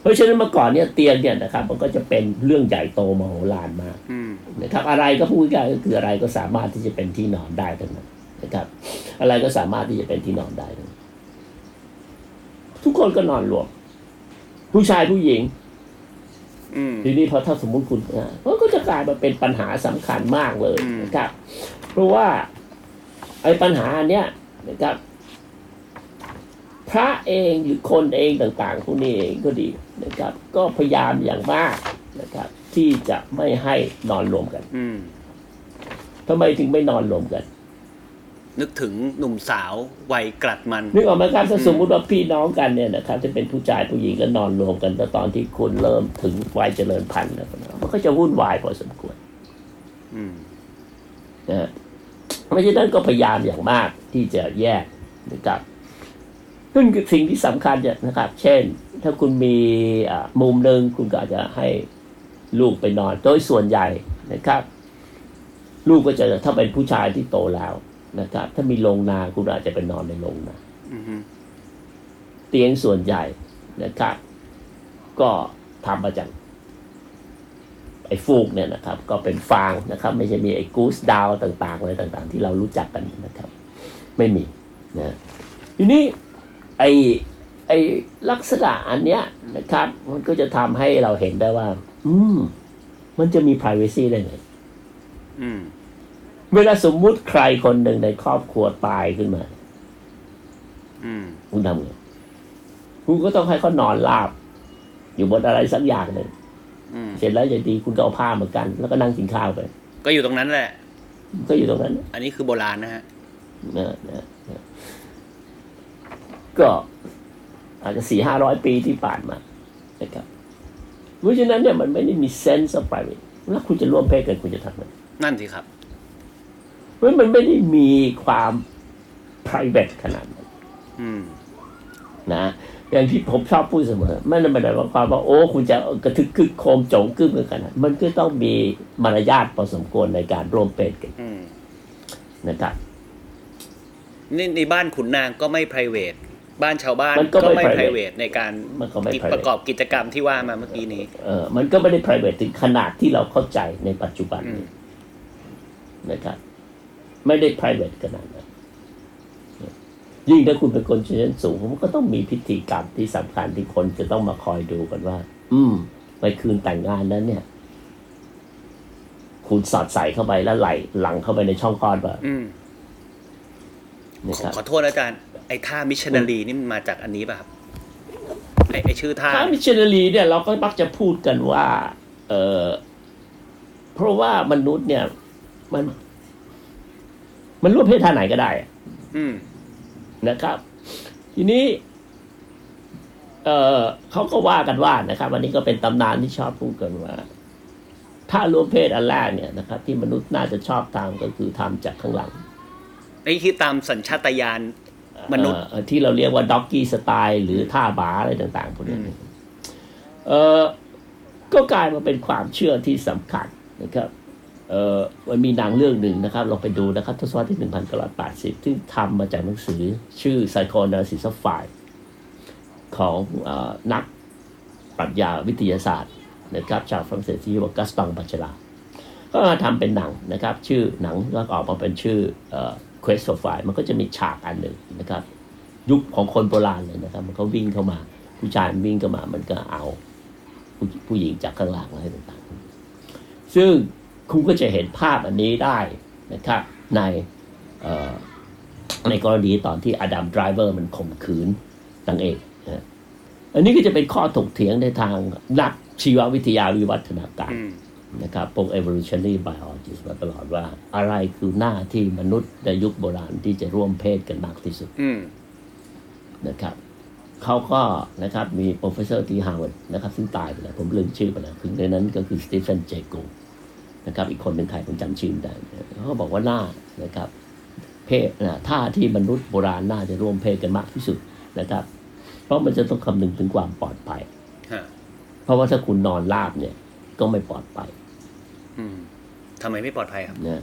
เพราะฉะนั้นเมื่อก่อนเนี่ยเตียงเนี่ยนะครับ มันก็จะเป็นเรื่องใหญ่โตมโหฬารมากอืมนะครับ อะไรก็พูดง่ายๆก็คืออะไรก็สามารถที่จะเป็นที่นอนได้ทั้งนั้น นะครับ อะไรก็สามารถที่จะเป็นที่นอนได้ทั้งนั้นทุกคนก็นอนรวม ผู้ชายผู้หญิงอืมทีนี้พอถ้าสมมุติคุณอะมันก็จะกลายมาเป็นปัญหาสำคัญมากเลยอืมนะครับ เพราะว่า ไอ้ปัญหาอันเนี้ยนะครับ พระเองหรือคนเองต่างๆพวกนี้เองก็ดีนะครับ ก็พยายามอย่างมากนะครับ ที่จะไม่ให้นอนรวมกันอืมทำไมถึงไม่นอนรวมกัน นึกถึงหนุ่มสาววัยกลัดมัน นึกออกไหมครับถ้าสมมุติว่าพี่น้องกันเนี่ยนะครับจะเป็นผู้ชายผู้หญิงก็นอนรวมกันแต่ตอนที่คุณเริ่มถึงวัยเจริญพันธุ์แล้วนะมันก็จะวุ่นวายพอสมควรอืมนะฮะเพราะฉะนั้นก็พยายามอย่างมากที่จะแยกนะครับซึ่งสิ่งที่สำคัญจะนะครับ เช่น ถ้าคุณมีอ่ามุมหนึ่งคุณก็อาจจะให้ลูกไปนอน โดยส่วนใหญ่นะครับ ลูกก็จะถ้าเป็นผู้ชายที่โตแล้ว นะครับ ถ้ามีโรงนาคุณอาจจะไปนอนในโรงนาอืมเตียงส่วนใหญ่นะครับ ก็ทำมาจากไอ้ฟูกเนี่ยนะครับ ก็เป็นฟางนะครับ ไม่ใช่มีไอ้กูสดาวต่างๆอะไรต่าง ๆ ที่เรารู้จักกันนะครับ ไม่มีนะทีนี้ไอ้ไอ้ลักษณะอันเนี้ยนะครับ มันก็จะทำให้เราเห็นได้ว่า อืม มันจะมี privacy ได้ไงอืม เวลาสมมุติใครคนหนึ่งในครอบครัวตายขึ้นมาอืมคุณทำไงคุณก็ต้องให้เขานอนราบ อยู่บนอะไรสักอย่างหนึ่งอืมเสร็จแล้วอย่างดีคุณก็เอาผ้ามากัน แล้วก็นั่งกินข้าวไปก็อยู่ตรงนั้นแหละ ก็อยู่ตรงนั้นอันนี้คือโบราณนะฮะ นะนะนะก็อาจจะสี่ห้าร้อยปีที่ผ่านมานะครับเพราะฉะนั้นเนี่ยมันไม่ได้มี sense of private แล้วคุณจะร่วมเพศกันคุณจะทำไงนั่นสิครับ เพราะมันไม่ได้มีความ private ขนาดนั้นอืมนะ อย่างที่ผมชอบพูดเสมอไม่ได้หมายความว่าโอ้ คุณจะกระทึกคึกโคมโจงกึ้มกันขนาดมันก็ต้องมีมารยาทพอสมควรในการร่วมเป็นกันอืมนะครับนี่ในบ้านขุนนางก็ไม่ private บ้านชาวบ้านมันก็ไม่ไม่ private private ในการมันก็ไม่ private ประกอบกิจกรรมที่ว่ามาเมื่อกี้นี้ เออมันก็ไม่ได้ private ถึงขนาดที่เราเข้าใจในปัจจุบันอืมนี้นะครับ ไม่ได้ private ขนาดนั้นยิ่งถ้าคุณเป็นคนชั้นสูงมันก็ต้องมีพิธีกรรมที่สำคัญที่คนจะต้องมาคอยดูกันว่า อืม ไปคืนแต่งงานนั้น เนี่ย คุณสอดใส่เข้าไปแล้วไหลหลังเข้าไปในช่องคลอดป่ะอืมนะขอครับขอโทษนะอาจารย์ไอ้ท่ามิชชันนารีนี่มันมาจากอันนี้ป่ะครับไอ้ไอ้ชื่อท่าถ้ามิชชันนารีเนี่ยเราก็มักจะพูดกันว่า เออเพราะว่ามนุษย์เนี่ย มัน มันร่วมเพศท่าไหนก็ได้อะอืมนะครับ ทีนี้ เออเขาก็ว่ากันว่านะครับวันนี้ก็เป็นตำนานที่ชอบพูดกันว่า ถ้าร่วมเพศอันแรกเนี่ยนะครับ ที่มนุษย์น่าจะชอบทำก็คือทำจากข้างหลังนี่คือตามสัญชาตญาณมนุษย์เอ่อที่เราเรียกว่าด็อกกี้สไตล์หรือท่าบาอะไรต่างๆพวกนี้นะครับเออก็กลายมาเป็นความเชื่อที่สำคัญนะครับเออ มันมีหนังเรื่องหนึ่งนะครับลองไปดูนะครับทศวรรษที่หนึ่งพันเก้าร้อยแปดสิบซึ่ทำมาจากหนังสือชื่อ Psychoanalysis of Fire ของอนักปรัชญาวิทยาศาสตร์นะครับชาวฝรั่งเศสที่ชื่อว่ากัสตองบัชลา ก็มาทำเป็นหนังนะครับ ชื่อหนังก็ออกมาเป็นชื่อออ Quest for Fire มันก็จะมีฉากอันหนึ่งนะครับ ยุคของคนโบราณเลยนะครับ มันก็วิ่งเข้ามา ผู้ชายวิ่งเข้ามามันก็เอาผู้ผู้หญิงจากข้างหลังอะไรต่างๆ ซึ่ง คุณก็จะเห็นภาพอันนี้ได้นะครับในเอ่อในกรณีตอนที่ Adam Driver มันข่มขืนนางเอกนะอันนี้ก็จะเป็นข้อถกเถียงในทางนักชีววิทยาวิวัฒนาการอืมนะครับพวก evolutionary biologist มาตลอดว่า อะไรคือหน้าที่มนุษย์ในยุคโบราณที่จะร่วมเพศกันมากที่สุดอืมนะครับเขาก็นะครับมี professor ที่ Harvard นะครับ ซึ่งตายไปแล้ว ผมลืมชื่อไปแล้วถึงในนั้นก็คือ Stephen Jay Gould นะครับ อีกคนหนึ่งใครผมจำชื่อไม่ได้เขาก็บอกว่าหน้านะครับ เพศนะท่าที่มนุษย์โบราณน่าจะร่วมเพศกันมากที่สุดนะครับ เพราะมันจะต้องคำนึงถึงความปลอดภัยฮะเพราะว่าถ้าคุณนอนราบเนี่ย ก็ไม่ปลอดภัยอืมทำไมไม่ปลอดภัยครับนะ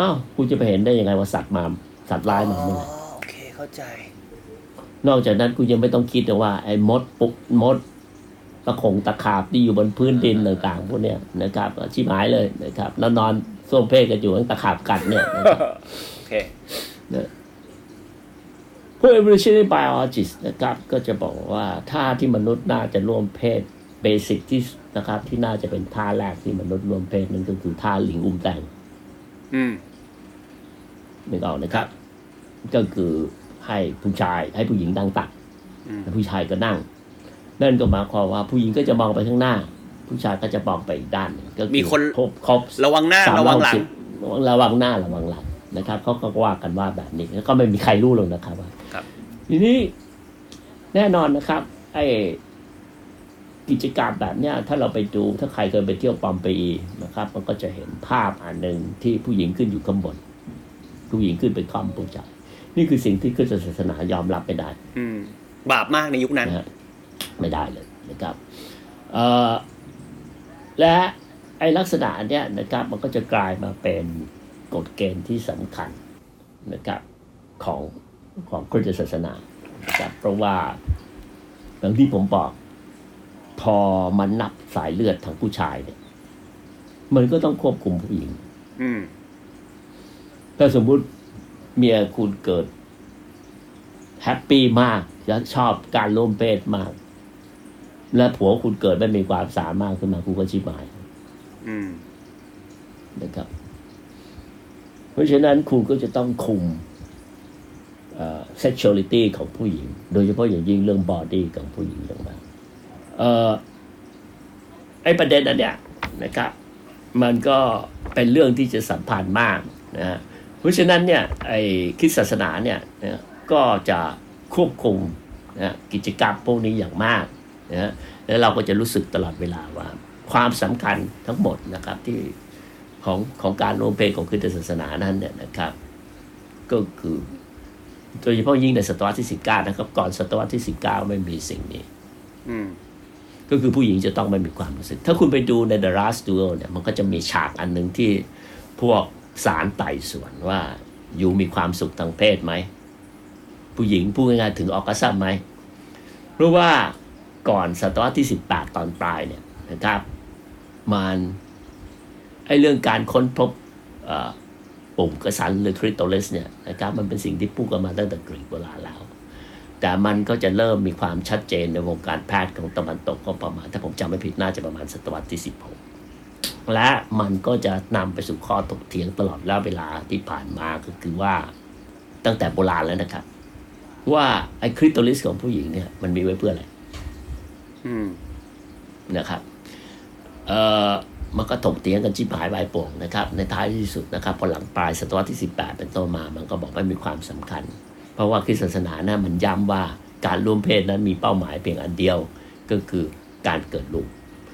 อ้าวคุณจะไปเห็นได้ยังไงว่าสัตว์มาสัตว์ร้ายมาเมื่อไหร่โอเคเข้าใจ นอกจากนั้นคุณยังไม่ต้องคิดนะว่าไอ้มดปุกมดตะขงตะขาบที่อยู่บนพื้นดินต่างๆพวกเนี้ยนะครับชิบหายเลยนะครับแล้วนอนส้วมเพศกันอยู่ตะขาบกัดเนี่ยนะครับโอเคพวก evolutionary biologist นะครับ ก็จะบอกว่าท่าที่มนุษย์น่าจะร่วมเพศเบสิกที่นะครับ ที่น่าจะเป็นท่าแรกที่มนุษย์ร่วมเพศนั่นก็คือท่าหลิงอุ้มแตงอืมนึกออกนะครับ ก็คือให้ผู้ชายให้ผู้หญิงนั่งตักอืมแล้วผู้ชายก็นั่ง นั่นก็หมายความว่าผู้หญิงก็จะมองไปข้างหน้า ผู้ชายก็จะมองไปอีกด้านหนึ่งก็อมีคนครบครบระวังหน้าสามระวังหลังสิบระวังหน้าระวังหลังนะครับเขาก็ว่ากันว่าแบบนี้แล้วก็ไม่มีใครรู้หรอกนะครับว่าครับทีนี้แน่นอนนะครับ ไอ้กิจกรรมแบบเนี้ยถ้าเราไปดูถ้าใครเคยไปเที่ยวปอมเปอีนะครับ มันก็จะเห็นภาพอันหนึ่งที่ผู้หญิงขึ้นอยู่ข้างบน ผู้หญิงขึ้นไปคล่อมผู้ชายนี่คือสิ่งที่คริสตศาสนายอมรับไม่ได้ อืม บาปมากในยุคนั้นนะฮะ ไม่ได้เลยนะครับเอ่อและไอ้ลักษณะอันเนี้ยนะครับมันก็จะกลายมาเป็นกฎเกณฑ์ที่สำคัญนะครับของของคริสตศาสนานะครับเพราะว่าอย่างที่ผมบอก พอมันนับสายเลือดทางผู้ชายเนี่ย มันก็ต้องควบคุมผู้หญิงอืมถ้าสมมุติเมียคุณเกิดแฮปปี้มากและชอบการร่วมเพศมาก และผัวคุณเกิดไม่มีความสามารถขึ้นมาคุณก็ชิบหายอืมนะครับ เพราะฉะนั้นคุณก็จะต้องคุมเอ่อ sexuality ของผู้หญิง โดยเฉพาะอย่างยิ่งเรื่อง body ของผู้หญิงต่างๆเอ่อไอ้ประเด็นอันเนี้ยนะครับ มันก็เป็นเรื่องที่จะสัมพันธ์มากนะฮะเพราะฉะนั้นเนี่ยไอ้คริสตศาสนาเนี่ยนะก็จะควบคุมนะกิจกรรมพวกนี้อย่างมาก นะฮะแล้วเราก็จะรู้สึกตลอดเวลาว่า ความสำคัญทั้งหมดนะครับที่ของของการร่วมเพศของคริสตศาสนานั้นเนี่ยนะครับ ก็คือโดยเฉพาะยิ่งในศตวรรษที่19นะครับ ก่อนศตวรรษที่19ไม่มีสิ่งนี้ อืมก็คือผู้หญิงจะต้องไม่มีความรู้สึก ถ้าคุณไปดูใน The Last Duel เนี่ยมันก็จะมีฉากอันหนึ่งที่พวกสารไต่สวนว่าอยู่มีความสุขทางเพศไหม ผู้หญิงพูดง่ายๆถึงออกกัสซัมไหมเพราะว่า ก่อนศตวรรษที่ 18 ตอนปลายเนี่ยนะครับมันไอเรื่องการค้นพบอ่อปุ่มกระสันหรือ clitoris เนี่ยนะครับมันเป็นสิ่งที่พูดกันมาตั้งแต่กรีกโบราณแล้ว แต่มันก็จะเริ่มมีความชัดเจนในวงการแพทย์ของตะวันตกก็ประมาณ ถ้าผมจำไม่ผิดน่าจะประมาณศตวรรษที่ 16 และมันก็จะนำไปสู่ข้อถกเถียงตลอดระยะเวลาที่ผ่านมาก็คือว่าตั้งแต่โบราณแล้วนะครับ ว่าไอ้ clitoris ของผู้หญิงเนี่ยมันมีไว้เพื่ออะไร นะครับเอ่อมันก็ถกเถียงกันชิบหายใบายโป่งนะครับ ในท้ายที่สุดนะครับพอหลังปลายศตวรรษที่ 18 เป็นต้นมา มันก็บอกไม่มีความสำคัญ เพราะว่าคริสตศาสนานะมันย้ำว่าการร่วมเพศนั้นมีเป้าหมายเพียงอันเดียวก็คือการเกิดลูก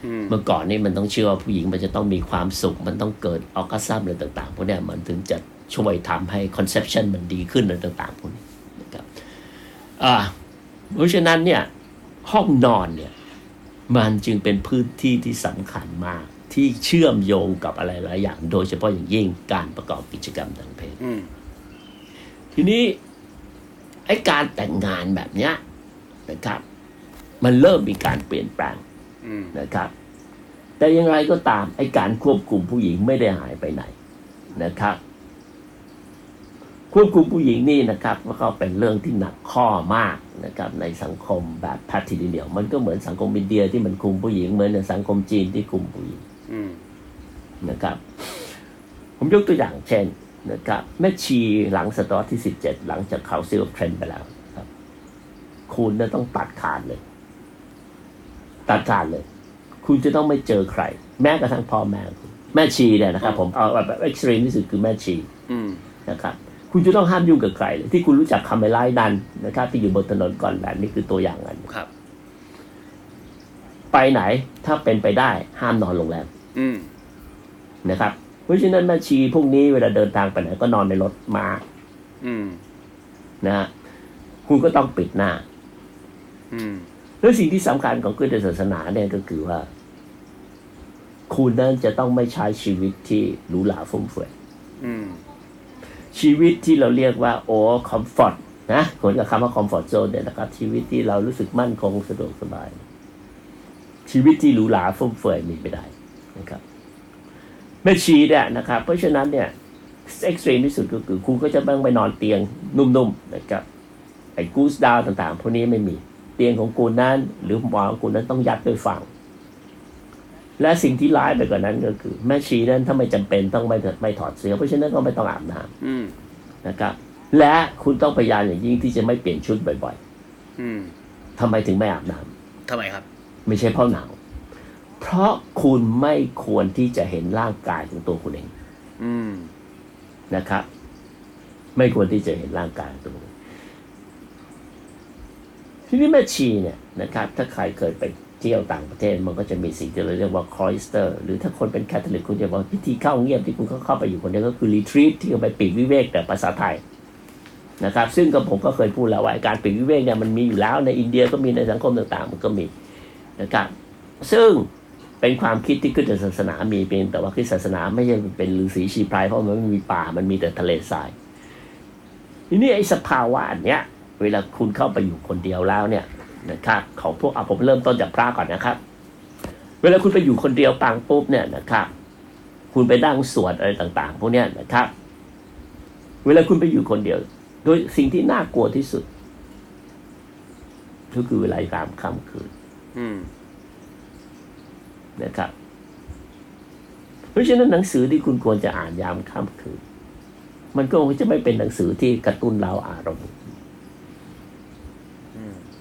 อืมเมื่อก่อนนี่มันต้องเชื่อว่าผู้หญิงมันจะต้องมีความสุข มันต้องเกิดออกัสซัมอะไรต่างๆพวกเนี้ยมันถึงจะช่วยทำให้คอนเซ p ชันมันดีขึ้นอะไรต่างๆพวกนี้นะครับอ่าเพราะฉะนั้นเนี่ยห้องนอนเนี่ย มันจึงเป็นพื้นที่ที่สำคัญมาก ที่เชื่อมโยงกับอะไรหลายอย่าง โดยเฉพาะอย่างยิ่งการประกอบกิจกรรมทางเพศอืมทีนี้ไอ้การแต่งงานแบบเนี้ยนะครับ มันเริ่มมีการเปลี่ยนแปลงอืมนะครับ แต่อย่างไรก็ตามไอ้การควบคุมผู้หญิงไม่ได้หายไปไหนนะครับ ควบคุมผู้หญิงนี่นะครับก็เป็นเรื่องที่หนักข้อมากนะครับในสังคมแบบ patrilineal มันก็เหมือนสังคมอินเดียที่มันคุมผู้หญิงเหมือนในสังคมจีนที่คุมผู้หญิงอืมนะครับ ผมยกตัวอย่างเช่นนะครับแม่ชีหลังศตวรรษที่17หลังจาก Council Trent ไปแล้วครับ คุณเนี่ยต้องตัดขาดเลย ตัดขาดเลย คุณจะต้องไม่เจอใคร แม้กระทั่งพ่อแม่คุณแม่ชีเนี่ยนะครับ ผมเอาแบบ extreme ที่สุดคือแม่ชีอืมนะครับ คุณจะต้องห้ามยุ่งกับใครเลยที่คุณรู้จักคำไล่นันนะครับ ที่อยู่บนถนนก่อนแบบนี่คือตัวอย่างอันครับ ไปไหนถ้าเป็นไปได้ห้ามนอนโรงแรมอืมนะครับ เพราะฉะนั้นแม่ชีพวกนี้เวลาเดินทางไปไหนก็นอนในรถมาอืมนะฮะคุณก็ต้องปิดหน้า อืมแล้วสิ่งที่สำคัญของคริสตศาสนาเนี่ยก็คือว่า คุณนั้นจะต้องไม่ใช้ชีวิตที่หรูหราฟุ่มเฟือยอืม ชีวิตที่เราเรียกว่าโอ้ comfort นะคุ้นกับคำว่า comfort zone เนี่ยนะครับ ชีวิตที่เรารู้สึกมั่นคงสะดวกสบาย ชีวิตที่หรูหราฟุ่มเฟือยมีไม่ได้นะครับแม่ชีเนี่ยนะครับ เพราะฉะนั้นเนี่ย extreme ที่สุดก็คือคุณก็จะต้องไม่นอนเตียงนุ่มๆนะครับไอ้ goose down ต่างๆ พวกนี้ไม่มีเตียงของคุณนั้น หรือหมอนของคุณนั้นต้องยัดด้วยฟาง และสิ่งที่ร้ายไปกว่านั้นก็คือ แม่ชีนั้นถ้าไม่จำเป็นต้องไม่ไม่ถอดเสื้อเพราะฉะนั้นก็ไม่ต้องอาบน้ำอืมนะครับ และคุณต้องพยายามอย่างยิ่งที่จะไม่เปลี่ยนชุดบ่อยอืมๆทำไมถึงไม่อาบน้ำทำไมครับ ไม่ใช่เพราะหนาวเพราะคุณไม่ควรที่จะเห็นร่างกายของตัวคุณเองอืมนะครับ ไม่ควรที่จะเห็นร่างกายของตัวคุณเองทีนี้แม่ชีเนี่ยนะครับ ถ้าใครเคยไป เที่ยวต่างประเทศมันก็จะมีสิ่งที่เราเรียกว่า cloister หรือถ้าคนเป็นแคทอลิกคุณจะบอกพิธีเข้าเงียบที่คุณเข้าไปอยู่คนเดียวก็คือ retreat ที่เขาไปปลีกวิเวกแต่ภาษาไทยนะครับซึ่งกับผมก็เคยพูดแล้วว่าการปลีกวิเวกเนี่ยมันมีอยู่แล้วในอินเดียก็มีในสังคมต่างๆ มันก็มีนะครับซึ่งเป็นความคิดที่คริสตศาสนามีเพียงแต่ว่าคริสตศาสนาไม่ใช่เป็นฤาษีชีไพรเพราะมันไม่มีป่ามันมีแต่ทะเลทรายทีนี้ไอ้สภาวะเนี้ยเวลาคุณเข้าไปอยู่คนเดียวแล้วเนี่ย นะครับของพวกอะผมเริ่มต้นจากพระก่อนนะครับ เวลาคุณไปอยู่คนเดียวปังปุ๊บเนี่ยนะครับคุณไปนั่งสวดอะไรต่าง ๆ พวกเนี้ยนะครับ เวลาคุณไปอยู่คนเดียว โดยสิ่งที่น่ากลัวที่สุดก็คือเวลายามค่ำคืนอืมนะครับ เพราะฉะนั้นหนังสือที่คุณควรจะอ่านยามค่ำคืน มันก็คงจะไม่เป็นหนังสือที่กระตุ้นเราอารมณ์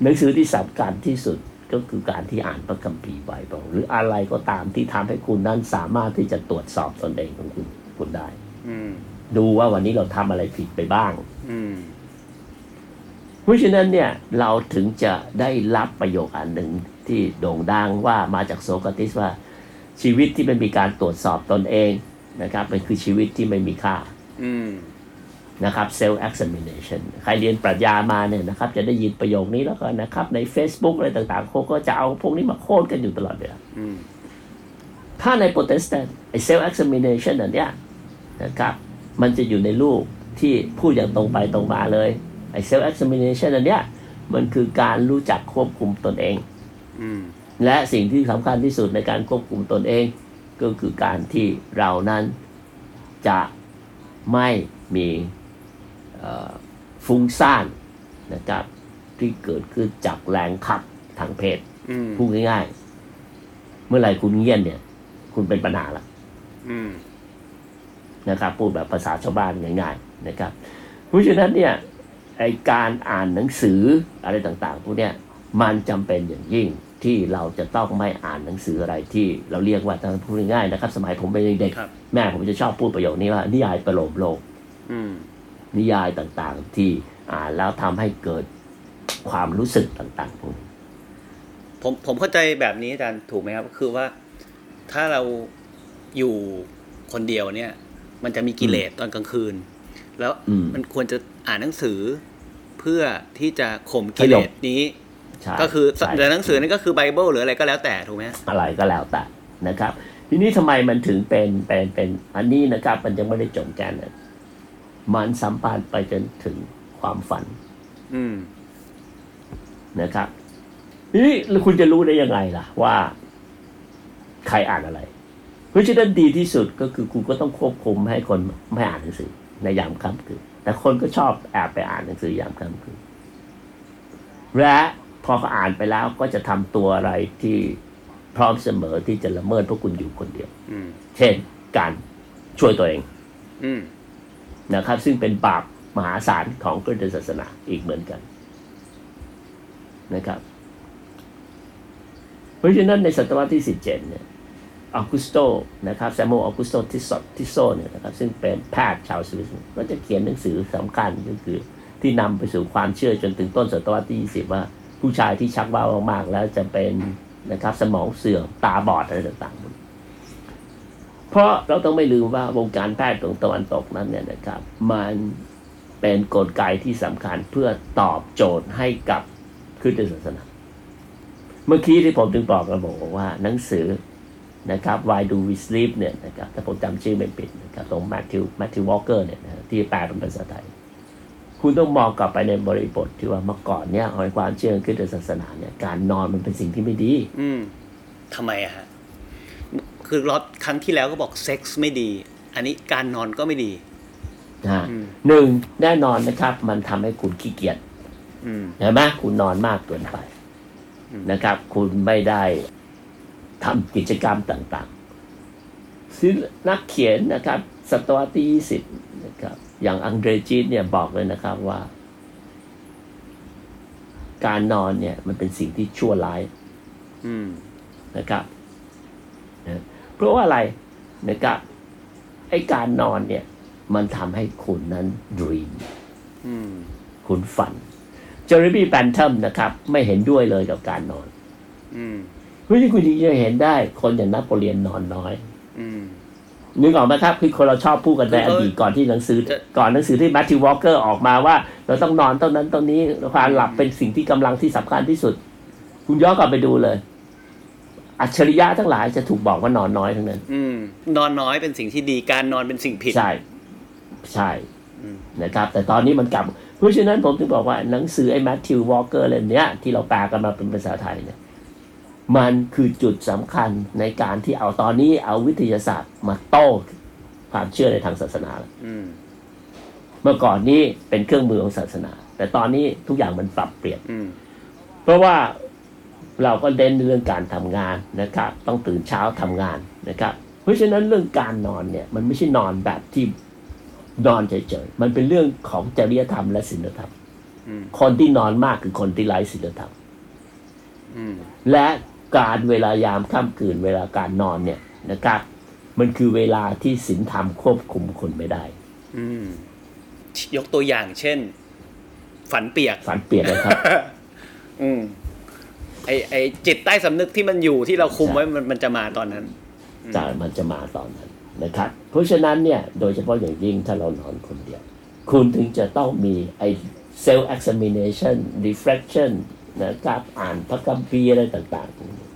หนังสือที่สำคัญที่สุดก็คือการที่อ่านพระคัมภีร์ไบเบิลหรืออะไรก็ตามที่ทำให้คุณนั้นสามารถที่จะตรวจสอบตนเองของคุณคุณได้ อืมดูว่าวันนี้เราทำอะไรผิดไปบ้าง อืมเพราะฉะนั้นเนี่ยเราถึงจะได้รับประโยคอันหนึ่งที่โด่งดังว่ามาจากโสกราติสว่าชีวิตที่ไม่มีการตรวจสอบตนเองนะครับมันคือชีวิตที่ไม่มีค่า อืม นะครับ self examination ใครเรียนปรัชญามาเนี่ยนะครับ จะได้ยินประโยคนี้แล้วก็นะครับ ใน Facebook อะไรต่างๆเขาก็จะเอาพวกนี้มาโค่นกันอยู่ตลอดเวลาอืมถ้าในโปรเตสแตนต์ไอ้ self examination อันเนี้ยนะครับ มันจะอยู่ในรูปที่พูดอย่างตรงไปตรงมาเลยไอ้ self examination อันเนี้ยมันคือการรู้จักควบคุมตนเองอืมและสิ่งที่สำคัญที่สุดในการควบคุมตนเอง ก็คือการที่เรานั้นจะไม่มีเอ่อ ฟุ้งซ่านนะครับ ที่เกิดขึ้นจากแรงขับทางเพศอืมพูดง่ายๆ เมื่อไหร่คุณเงียบเนี่ย คุณเป็นปัญหาละอืมนะครับ พูดแบบภาษาชาวบ้านง่าย ๆ นะครับ เพราะฉะนั้นเนี่ยไอการอ่านหนังสืออะไรต่างๆพวกเนี้ยมันจำเป็นอย่างยิ่งที่เราจะต้องไม่อ่านหนังสืออะไรที่เราเรียกว่าถ้าพูดง่ายๆนะครับ สมัยผมเป็นเด็กครับๆแม่ผมจะชอบพูดประโยคนี้ว่านิยายประโลมโลกอืม นิยายต่างๆ ที่อ่านแล้วทำให้เกิดความรู้สึกต่างๆพวกนี้ผมผมเข้าใจแบบนี้อาจารย์ถูกไหมครับคือว่าถ้าเราอยู่คนเดียวเนี่ย มันจะมีกิเลสตอนกลางคืน แล้วอืมมันควรจะอ่านหนังสือเพื่อที่จะข่มกิเลสนี้ใช่ก็คือใช่ในหนังสือนั่นก็คือไบเบิลหรืออะไรก็แล้วแต่ถูกไหมฮะอะไรก็แล้วแต่นะครับ ทีนี้ทำไมมันถึงเป็นเป็นเป็นอันนี้นะครับ มันยังไม่ได้จบแค่นั้น มันสัมพันธ์ไปจนถึงความฝันอืมนะครับทีนี้แล้วคุณจะรู้ได้ยังไงล่ะ ว่า ใครอ่านอะไร เพราะฉะนั้นดีที่สุดก็คือคุณก็ต้องควบคุมให้คนไม่อ่านหนังสือในยามค่ำคืนแต่คนก็ชอบแอบไปอ่านหนังสือยามค่ำคืนและพอเขาอ่านไปแล้วก็จะทำตัวอะไรที่พร้อมเสมอที่จะละเมิดพวกคุณอยู่คนเดียวอืมเช่น การช่วยตัวเอง อืม นะครับ ซึ่งเป็นบาปมหาศาลของคริสตศาสนาอีกเหมือนกันนะครับ เพราะฉะนั้นในศตวรรษที่ 17 เนี่ยออกุสโตนะครับแซม u ออกุสโตทิสทิโซเนี่ยนะครับซึ่งเป็นแพทย์ชาวสวิสก็จะเขียนหนังสือสำคัญก็คือที่นำไปสู่ความเชื่อจนถึงต้นศตวรรษที่ 20 ว่า ผู้ชายที่ชักว่าวมากๆ แล้วจะเป็นนะครับสมองเสื่อมตาบอดอะไรต่างๆ เพราะเราต้องไม่ลืมว่าวงการแพทย์ของตะวันตกนั้นเนี่ยนะครับ มันเป็นกลไกที่สำคัญเพื่อตอบโจทย์ให้กับคริสตศาสนา เมื่อกี้ที่ผมถึงบอกกันบอกว่าหนังสือนะครับ Why Do We Sleep เนี่ยนะครับถ้าผมจำชื่อไม่ผิดนะครับของ Matthew Matthew Walker เนี่ยนะที่แปลเป็นภาษาไทย คุณต้องมองกลับไปในบริบทที่ว่าเมื่อก่อนเนี่ยในความเชื่อของคริสตศาสนาเนี่ยการนอนมันเป็นสิ่งที่ไม่ดี อืมทำไมอะฮะ คือรอบครั้งที่แล้วก็บอกเซ็กส์ไม่ดี อันนี้การนอนก็ไม่ดีนะฮะอืมหนึ่งแน่นอนนะครับ มันทำให้คุณขี้เกียจอืมเห็นไหมคุณนอนมากเกินไปอืมนะครับ คุณไม่ได้ทำกิจกรรมต่างๆซึ่งนักเขียนนะครับศตวรรษที่20นะครับ อย่างอังเดรจีนเนี่ยบอกเลยนะครับว่า การนอนเนี่ย มันเป็นสิ่งที่ชั่วร้ายอืมนะครับนะ เพราะว่าอะไรนะครับไอ้การนอนเนี่ย มันทำให้คุณนั้น dream อืมคุณฝัน Jeremy Bentham นะครับ ไม่เห็นด้วยเลยกับการนอนอืมเพราะที่คุณจะเห็นได้ คนอย่างนโปเลียนนอนน้อยอืมนึกออกไหมครับคือคนเราชอบพูดกันในคืออเออดีตก่อนที่หนังสือจะก่อนหนังสือที่ Matthew Walker ออกมาว่า เราต้องนอนเท่านั้นเท่านี้ความหลับเป็นสิ่งที่กำลังที่สำคัญที่สุด คุณย้อนกลับไปดูเลย อัจฉริยะทั้งหลายจะถูกบอกว่านอนน้อยทั้งนั้น อืม นอนน้อยเป็นสิ่งที่ดีการนอนเป็นสิ่งผิด ใช่ ใช่อืมนะครับ แต่ตอนนี้มันกลับ เพราะฉะนั้นผมถึงบอกว่าหนังสือไอ้แมทธิววอลเกอร์เล่มเนี้ยที่เราแปลกันมาเป็นภาษาไทยเนี่ยมันคือจุดสำคัญในการที่เอาตอนนี้เอาวิทยาศาสตร์มาโต้ความเชื่อในทางศาสนาอืมเมื่อก่อนนี้เป็นเครื่องมือของศาสนา แต่ตอนนี้ทุกอย่างมันปรับเปลี่ยนอืมเพราะว่า เราก็เน้นเรื่องการทำงานนะครับ ต้องตื่นเช้าทำงานนะครับ เพราะฉะนั้นเรื่องการนอนเนี่ยมันไม่ใช่นอนแบบที่นอนเฉยๆมันเป็นเรื่องของจริยธรรมและศีลธรรมอืมคนที่นอนมากคือคนที่ไร้ศีลธรรมอืมและการเวลายามค่ำคืนเวลาการนอนเนี่ยนะครับ มันคือเวลาที่ศีลธรรมควบคุมคนไม่ได้อืมยกตัวอย่างเช่น ฝันเปียกฝันเปลี่ยนนะครับ อืม ไอไอจิตใต้สำนึกที่มันอยู่ที่เราคุมใช่ไว้มันมันจะมาตอนนั้นจะมันจะมาตอนนั้นนะครับ เพราะฉะนั้นเนี่ยโดยเฉพาะอย่างยิ่งถ้าเรานอนคนเดียว คุณถึงจะต้องมีไอ้ self examination reflection นะครับอ่านพระคัมภีร์อะไรต่างๆพวกนี้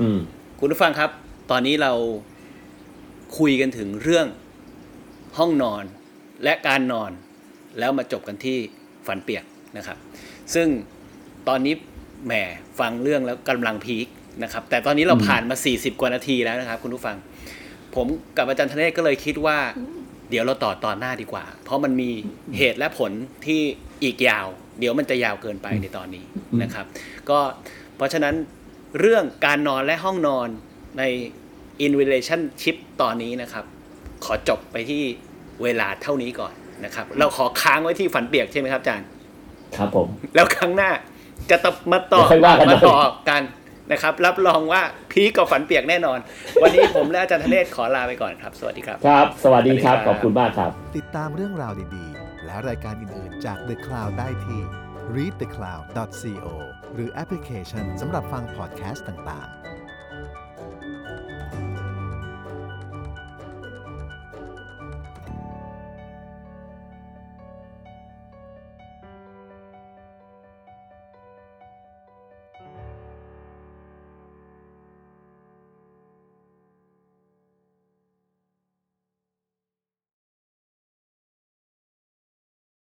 อืมคุณผู้ฟังครับ ตอนนี้เราคุยกันถึงเรื่องห้องนอนและการนอน แล้วมาจบกันที่ฝันเปียกนะครับ ซึ่งตอนนี้ แหมฟังเรื่องแล้วกำลังพีคนะครับ แต่ตอนนี้เราอืมผ่านมา 40 กว่านาทีแล้วนะครับ คุณผู้ฟัง ผมกับอาจารย์ธเนศก็เลยคิดว่า เดี๋ยวเราต่อตอนหน้าดีกว่า เพราะมันมีเหตุและผลที่อีกยาว เดี๋ยวมันจะยาวเกินไปในตอนนี้นะครับ ก็เพราะฉะนั้นเรื่องการนอนและห้องนอนใน in relationship ตอนนี้นะครับ ขอจบไปที่เวลาเท่านี้ก่อนนะครับ เราขอค้างไว้ที่ฝันเปียกใช่ไหมครับอาจารย์ ครับผม แล้วครั้งหน้า จะตบมาต่อเดี๋ยวค่อยว่ากันมาต่อเลยกันนะครับ รับรองว่าพีคกับฝันเปียกแน่นอน วันนี้ผมและอาจารย์ธเนศขอลาไปก่อนครับ สวัสดีครับ ครับ สวัสดีครับสวัสดีครับขอบคุณมากครับ ติดตามเรื่องราวดีๆและและรายการอื่นๆ จาก The Cloud ได้ที่ readthecloud.co หรือแอปพลิเคชันสำหรับฟังพอดแคสต์ต่างๆ